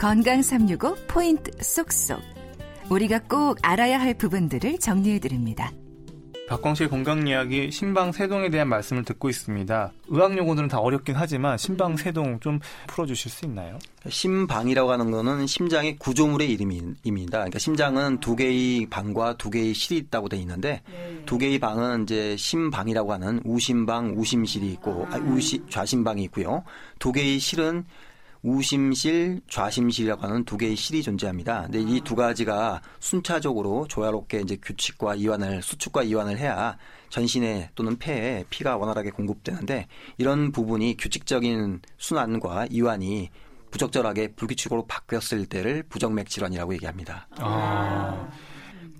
건강 365 포인트 쏙쏙. 우리가 꼭 알아야 할 부분들을 정리해 드립니다. 박광실 건강 이야기 신방 세동에 대한 말씀을 듣고 있습니다. 의학 용어들은 다 어렵긴 하지만 신방 세동 좀 풀어 주실 수 있나요? 심방이라고 하는 거는 심장의 구조물의 이름입니다. 그러니까 심장은 두 개의 방과 두 개의 실이 있다고 돼 있는데 네. 두 개의 방은 이제 심방이라고 하는 우심방, 우심실이 있고 아, 우시, 좌심방이 있고요. 두 개의 실은 우심실, 좌심실이라고 하는 두 개의 실이 존재합니다. 근데 이 두 가지가 순차적으로 조화롭게 이제 규칙과 이완을 수축과 이완을 해야 전신에 또는 폐에 피가 원활하게 공급되는데 이런 부분이 규칙적인 순환과 이완이 부적절하게 불규칙으로 바뀌었을 때를 부정맥 질환이라고 얘기합니다. 아.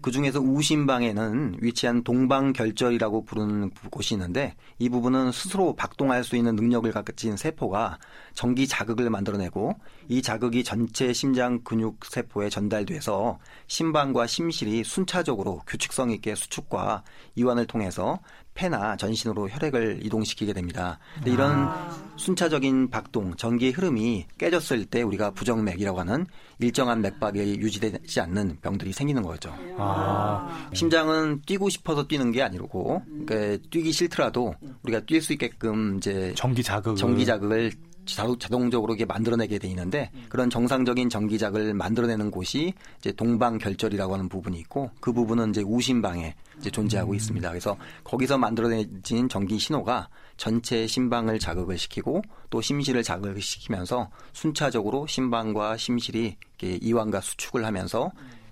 그 중에서 우심방에는 위치한 동방결절이라고 부르는 곳이 있는데 이 부분은 스스로 박동할 수 있는 능력을 가진 세포가 전기 자극을 만들어내고 이 자극이 전체 심장 근육 세포에 전달돼서 심방과 심실이 순차적으로 규칙성 있게 수축과 이완을 통해서 폐나 전신으로 혈액을 이동시키게 됩니다. 근데 이런 아. 순차적인 박동, 전기의 흐름이 깨졌을 때 우리가 부정맥이라고 하는 일정한 맥박이 유지되지 않는 병들이 생기는 거죠. 아. 심장은 뛰고 싶어서 뛰는 게 아니고 그러니까 뛰기 싫더라도 우리가 뛸 수 있게끔 이제 전기 자극 전기 자극을 자동적으로 이게 만들어내게 돼 있는데 그런 정상적인 전기작을 만들어내는 곳이 이제 동방 결절이라고 하는 부분이 있고 그 부분은 이제 우심방에 이제 존재하고 음. 있습니다. 그래서 거기서 만들어내진 전기 신호가 전체 심방을 자극을 시키고 또 심실을 자극을 시키면서 순차적으로 심방과 심실이 이완과 수축을 하면서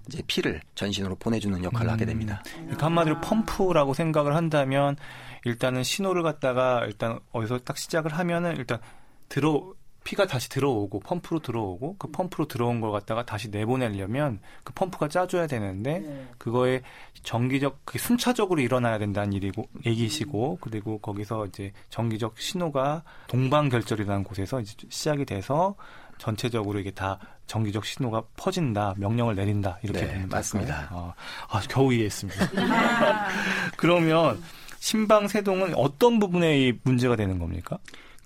이제 피를 전신으로 보내주는 역할을 음. 하게 됩니다. 그러니까 한마디로 펌프라고 생각을 한다면 일단은 신호를 갖다가 일단 어디서 딱 시작을 하면은 일단 들어 피가 다시 들어오고 펌프로 들어오고 그 펌프로 들어온 걸 갖다가 다시 내보내려면 그 펌프가 짜줘야 되는데 네. 그거에 정기적 그 순차적으로 일어나야 된다는 일이고 얘기시고 그리고 거기서 이제 정기적 신호가 동방결절이라는 곳에서 이제 시작이 돼서 전체적으로 이게 다 정기적 신호가 퍼진다 명령을 내린다 이렇게 네, 되는 맞습니다. 아, 아 겨우 이해했습니다. 그러면 심방세동은 어떤 부분에 문제가 되는 겁니까?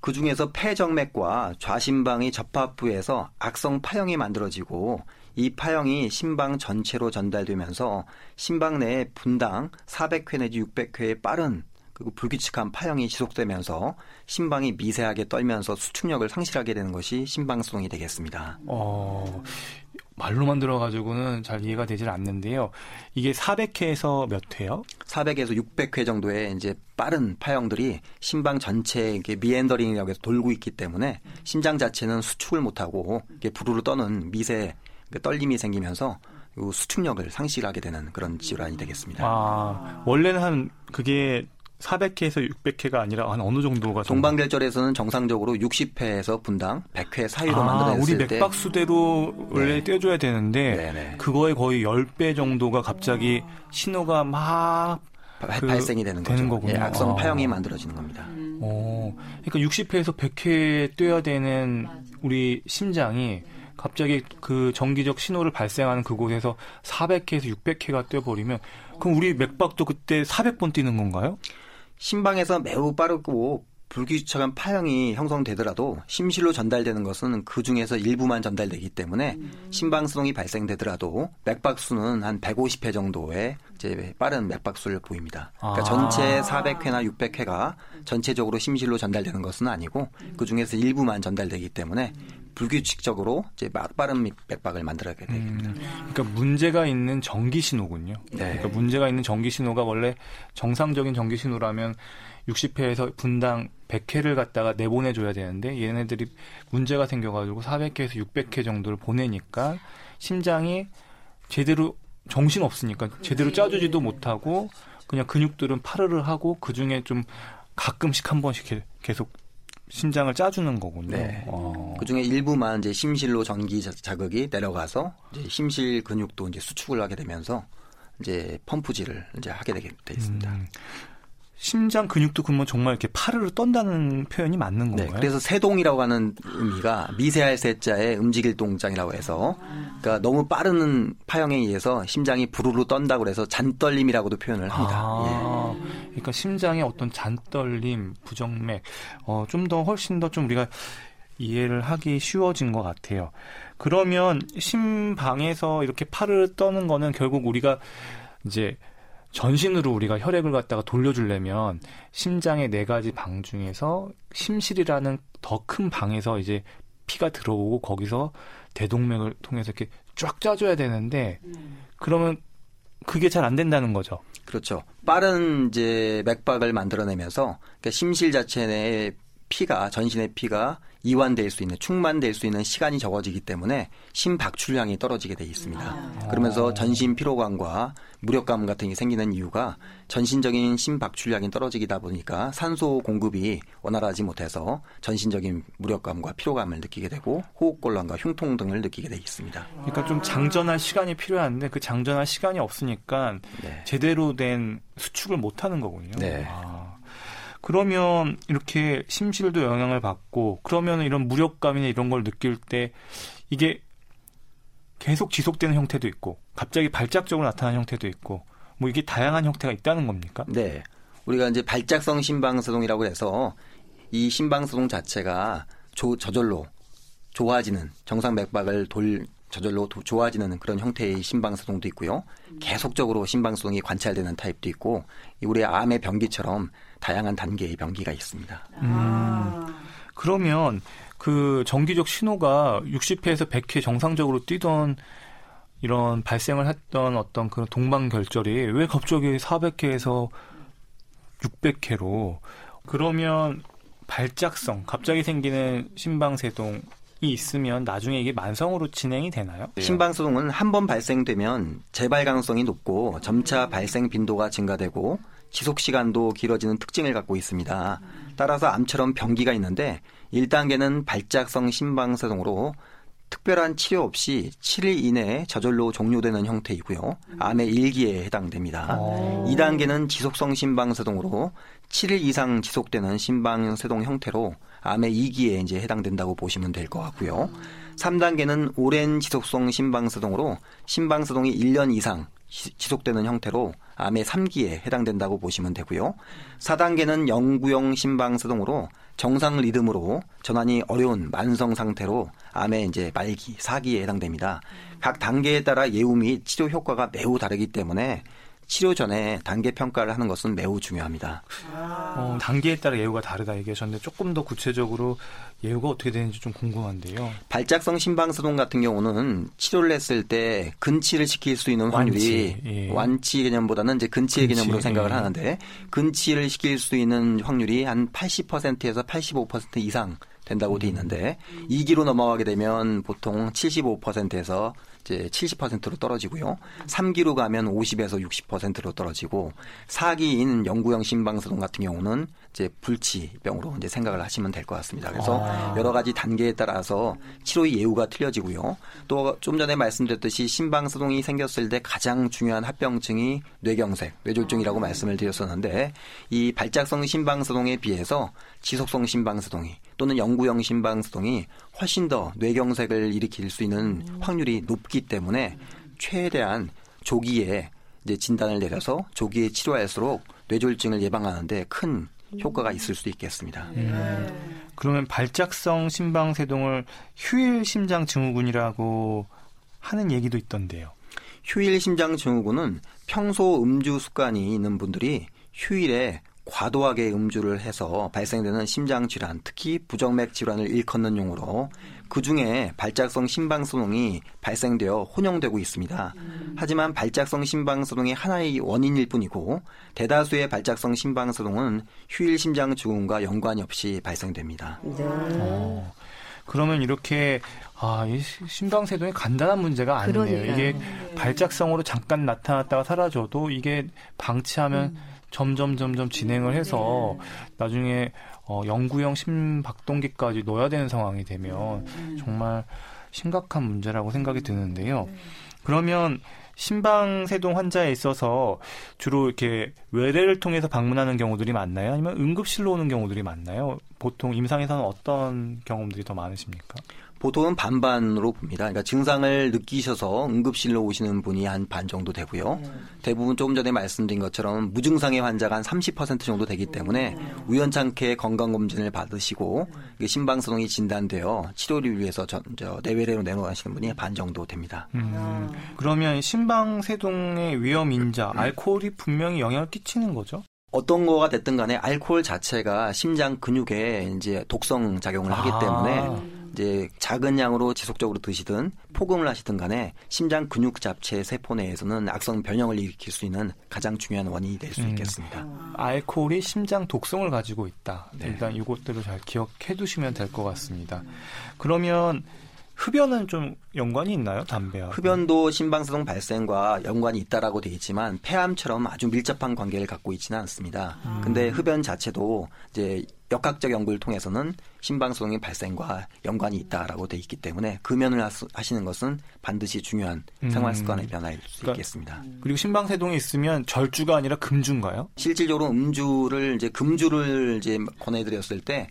그 중에서 폐정맥과 좌심방의 접합부에서 악성 파형이 만들어지고 이 파형이 심방 전체로 전달되면서 심방 내에 분당 400회 내지 600회의 빠른 그리고 불규칙한 파형이 지속되면서 심방이 미세하게 떨면서 수축력을 상실하게 되는 것이 심방수동이 되겠습니다. 어, 말로만 들어가지고는 잘 이해가 되질 않는데요. 이게 400회에서 몇 회요? 400에서 600회 정도의 이제 빠른 파형들이 심방 전체에 이게 미엔더링이라고 해서 돌고 있기 때문에 심장 자체는 수축을 못하고 이게 부르르 떠는 미세 떨림이 생기면서 수축력을 상실하게 되는 그런 질환이 되겠습니다. 아, 원래는 한 그게 400회에서 600회가 아니라 한 어느 정도가 동방결절에서는 정상적으로 60회에서 분당 100회 사이로 아, 만들어냈을 우리 맥박 수대로 네. 원래 떼줘야 되는데 네네. 그거의 거의 10배 정도가 갑자기 신호가 막 그, 발생이 되는, 되는 거죠. 거군요. 예, 악성 파형이 아. 만들어지는 겁니다. 음. 어, 그러니까 60회에서 100회 떼야 되는 우리 심장이 갑자기 그 정기적 신호를 발생하는 그곳에서 400회에서 600회가 떼버리면 그럼 우리 맥박도 그때 400번 뛰는 건가요? 심방에서 매우 빠르고 불규칙한 파형이 형성되더라도 심실로 전달되는 것은 그 중에서 일부만 전달되기 때문에 음. 심방수동이 발생되더라도 맥박수는 한 150회 정도의 이제 빠른 맥박수를 보입니다. 그러니까 아. 전체 400회나 600회가 전체적으로 심실로 전달되는 것은 아니고 그 중에서 일부만 전달되기 때문에 불규칙적으로 이제 빠른 맥박을 만들어야 됩니다. 음, 그러니까 문제가 있는 전기 신호군요. 네. 그러니까 문제가 있는 전기 신호가 원래 정상적인 전기 신호라면 60회에서 분당 100회를 갖다가 내보내줘야 되는데 얘네들이 문제가 생겨가지고 400회에서 600회 정도를 보내니까 심장이 제대로 정신 없으니까 제대로 짜주지도 못하고 그냥 근육들은 파르르 하고 그 중에 좀 가끔씩 한 번씩 계속 심장을 짜주는 거군요. 네. 어. 그 중에 일부만 이제 심실로 전기 자극이 내려가서 이제 심실 근육도 이제 수축을 하게 되면서 이제 펌프질을 이제 하게 되게 돼 있습니다. 음. 심장 근육도 그러면 정말 이렇게 파르르 떤다는 표현이 맞는 네, 건가요? 네, 그래서 세동이라고 하는 의미가 미세할 세자의 움직일 동장이라고 해서 그러니까 너무 빠른 파형에 의해서 심장이 부르르 떤다고 해서 잔떨림이라고도 표현을 합니다. 아, 예. 그러니까 심장의 어떤 잔떨림, 부정맥, 어, 좀 더 훨씬 더 좀 우리가 이해를 하기 쉬워진 것 같아요. 그러면 심방에서 이렇게 팔을 떠는 거는 결국 우리가 이제 전신으로 우리가 혈액을 갖다가 돌려주려면 심장의 네 가지 방 중에서 심실이라는 더 큰 방에서 이제 피가 들어오고 거기서 대동맥을 통해서 이렇게 쫙 짜줘야 되는데 그러면 그게 잘 안 된다는 거죠. 그렇죠. 빠른 이제 맥박을 만들어내면서 그러니까 심실 자체 내에 피가 전신의 피가 이완될 수 있는 충만될 수 있는 시간이 적어지기 때문에 심박출량이 떨어지게 돼 있습니다. 아. 그러면서 전신 피로감과 무력감 같은 게 생기는 이유가 전신적인 심박출량이 떨어지다 보니까 산소 공급이 원활하지 못해서 전신적인 무력감과 피로감을 느끼게 되고 호흡곤란과 흉통 등을 느끼게 돼 있습니다. 그러니까 좀 장전할 시간이 필요한데 그 장전할 시간이 없으니까 네. 제대로 된 수축을 못 하는 거군요. 네. 아, 그러면 이렇게 심실도 영향을 받고 그러면 이런 무력감이나 이런 걸 느낄 때 이게 계속 지속되는 형태도 있고 갑자기 발작적으로 나타나는 형태도 있고 뭐 이게 다양한 형태가 있다는 겁니까? 네. 우리가 이제 발작성 심방소동이라고 해서 이 심방소동 자체가 조, 저절로 좋아지는 정상 맥박을 돌 저절로 도, 좋아지는 그런 형태의 심방소동도 있고요. 계속적으로 심방소동이 관찰되는 타입도 있고 우리 암의 병기처럼 다양한 단계의 병기가 있습니다. 음, 그러면 그 정기적 신호가 60회에서 100회 정상적으로 뛰던 이런 발생을 했던 어떤 그런 동방결절이 왜 갑자기 400회에서 600회로 그러면 발작성 갑자기 생기는 심방세동이 있으면 나중에 이게 만성으로 진행이 되나요? 심방소동은 한 번 발생되면 재발 가능성이 높고 점차 발생 빈도가 증가되고 지속 시간도 길어지는 특징을 갖고 있습니다. 따라서 암처럼 병기가 있는데 1단계는 발작성 심방소동으로 특별한 치료 없이 7일 이내에 저절로 종료되는 형태이고요. 암의 1기에 해당됩니다. 어. 2단계는 지속성 심방세동으로 7일 이상 지속되는 심방세동 형태로 암의 2기에 이제 해당된다고 보시면 될 것 같고요. 3단계는 오랜 지속성 심방세동으로 심방세동이 1년 이상 시- 지속되는 형태로 암의 3기에 해당된다고 보시면 되고요. 4단계는 영구형 심방세동으로 정상 리듬으로 전환이 어려운 만성 상태로 암의 이제 말기, 4기에 해당됩니다. 각 단계에 따라 예후 및 치료 효과가 매우 다르기 때문에 치료 전에 단계 평가를 하는 것은 매우 중요합니다. 어, 단계에 따라 예후가 다르다 얘기하셨는데 조금 더 구체적으로 예후가 어떻게 되는지 좀 궁금한데요. 발작성 심방소동 같은 경우는 치료를 했을 때 근치를 시킬 수 있는 확률이 완치, 예. 완치 개념보다는 이제 근치의 근치, 개념으로 생각을 예. 하는데 근치를 시킬 수 있는 확률이 한 80%에서 85% 이상 된다고 돼 있는데 음. 2기로 넘어가게 되면 보통 75%에서 이제 70%로 떨어지고요. 3기로 가면 50에서 60%로 떨어지고 4기인 영구형 심방소동 같은 경우는 이제 불치병으로 이제 생각을 하시면 될 것 같습니다. 그래서 아. 여러 가지 단계에 따라서 치료의 예후가 틀려지고요. 또 좀 전에 말씀드렸듯이 심방소동이 생겼을 때 가장 중요한 합병증이 뇌경색, 뇌졸중이라고 말씀을 드렸었는데 이 발작성 심방소동에 비해서 지속성 심방소동이 또는 영구형 심방소동이 훨씬 더 뇌경색을 일으킬 수 있는 확률이 높기 때문에 최대한 조기에 이제 진단을 내려서 조기에 치료할수록 뇌졸중을 예방하는데 큰 효과가 있을 수 있겠습니다. 그러면 발작성 심방세동을 휴일 심장 증후군이라고 하는 얘기도 있던데요. 휴일 심장 증후군은 평소 음주 습관이 있는 분들이 휴일에 과도하게 음주를 해서 발생되는 심장 질환, 특히 부정맥 질환을 일컫는 용어로 그 중에 발작성 심방소동이 발생되어 혼용되고 있습니다. 하지만 발작성 심방소동이 하나의 원인일 뿐이고 대다수의 발작성 심방소동은 휴일 심장 증후군과 연관이 없이 발생됩니다. 어, 그러면 이렇게 아, 이 시- 심방세동이 간단한 문제가 아니네요. 그러니까요. 이게 발작성으로 잠깐 나타났다가 사라져도 이게 방치하면 점점 점점 진행을 해서 나중에 어, 영구형 심박동기까지 넣어야 되는 상황이 되면 정말 심각한 문제라고 생각이 드는데요. 그러면 심방세동 환자에 있어서 주로 이렇게 외래를 통해서 방문하는 경우들이 많나요? 아니면 응급실로 오는 경우들이 많나요? 보통 임상에서는 어떤 경험들이 더 많으십니까? 보통은 반반으로 봅니다. 그러니까 증상을 느끼셔서 응급실로 오시는 분이 한 반 정도 되고요. 네. 대부분 조금 전에 말씀드린 것처럼 무증상의 환자가 한 30% 정도 되기 때문에 네. 우연찮게 건강검진을 받으시고 심방사동이 진단되어 치료를 위해서 저, 저 내외래로 내놓으시는 분이 반 정도 됩니다. 음, 그러면 심방세동의 위험 인자, 알코올이 분명히 영향을 끼치는 거죠? 어떤 거가 됐든 간에 알코올 자체가 심장 근육에 이제 독성 작용을 하기 아. 때문에 이제 작은 양으로 지속적으로 드시든 포금을 하시든 간에 심장 근육 잡체 세포 내에서는 악성 변형을 일으킬 수 있는 가장 중요한 원인이 될수 음. 있겠습니다. 알코올이 심장 독성을 가지고 있다. 네. 일단 이것들을 잘 기억해 두시면 될 것 같습니다. 그러면 흡연은 좀 연관이 있나요, 담배와? 흡연도 심방사동 발생과 연관이 있다라고 되어 있지만 폐암처럼 아주 밀접한 관계를 갖고 있지는 않습니다. 음. 근데 흡연 자체도 이제 역학적 연구를 통해서는 심방사동의 발생과 연관이 있다라고 되어 있기 때문에 금연을 하시는 것은 반드시 중요한 음. 생활 습관의 변화일 수 그러니까, 있겠습니다. 그리고 심방세동이 있으면 절주가 아니라 금주인가요? 실질적으로 음주를 이제 금주를 이제 권해드렸을 때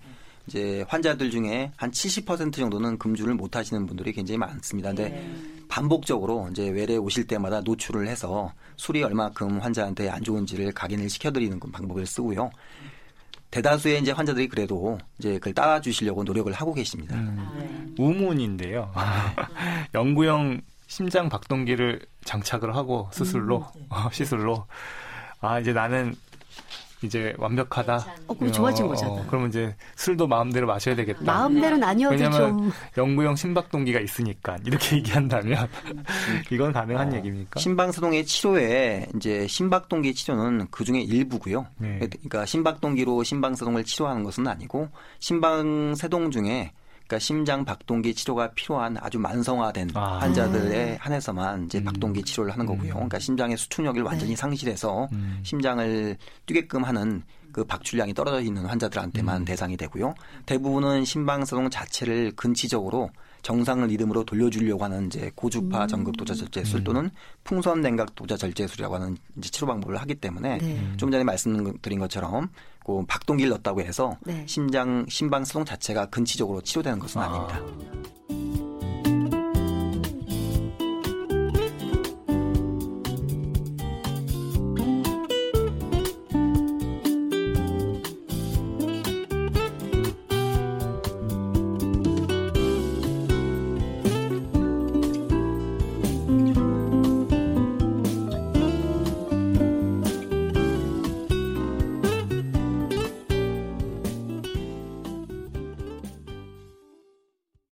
이제 환자들 중에 한 70% 정도는 금주를 못 하시는 분들이 굉장히 많습니다. 근데 네. 반복적으로 이제 외래 오실 때마다 노출을 해서 술이 얼마큼 환자한테 안 좋은지를 각인을 시켜드리는 방법을 쓰고요. 대다수의 이제 환자들이 그래도 이제 그걸 따라주시려고 노력을 하고 계십니다. 음, 우문인데요. 영구형 심장 박동기를 장착을 하고 수술로 음, 네. 시술로 아 이제 나는 이제 완벽하다. 어, 그럼 좋아진 어, 거잖아. 그러면 이제 술도 마음대로 마셔야 되겠다. 마음대로는 아니어도 왜냐면 좀. 영구형 심박동기가 있으니까 이렇게 얘기한다면 이건 가능한 어, 얘기입니까? 심방사동의 치료에 이제 심박동기 치료는 그 중에 일부고요. 네. 그러니까 심박동기로 심방사동을 치료하는 것은 아니고 심방세동 중에 그러니까 심장 박동기 치료가 필요한 아주 만성화된 아. 환자들에 한해서만 이제 음. 박동기 치료를 하는 거고요. 음. 그러니까 심장의 수축력을 완전히 네. 상실해서 음. 심장을 뛰게끔 하는 그 박출량이 떨어져 있는 환자들한테만 음. 대상이 되고요. 대부분은 심방사동 자체를 근치적으로 정상 리듬으로 돌려주려고 하는 이제 고주파 음. 전극 도자 절제술 음. 또는 풍선 냉각 도자 절제술이라고 하는 이제 치료 방법을 하기 때문에 네. 좀 전에 말씀드린 것처럼 그 박동기를 넣었다고 해서 네. 심장 심방 수동 자체가 근치적으로 치료되는 것은 아. 아닙니다.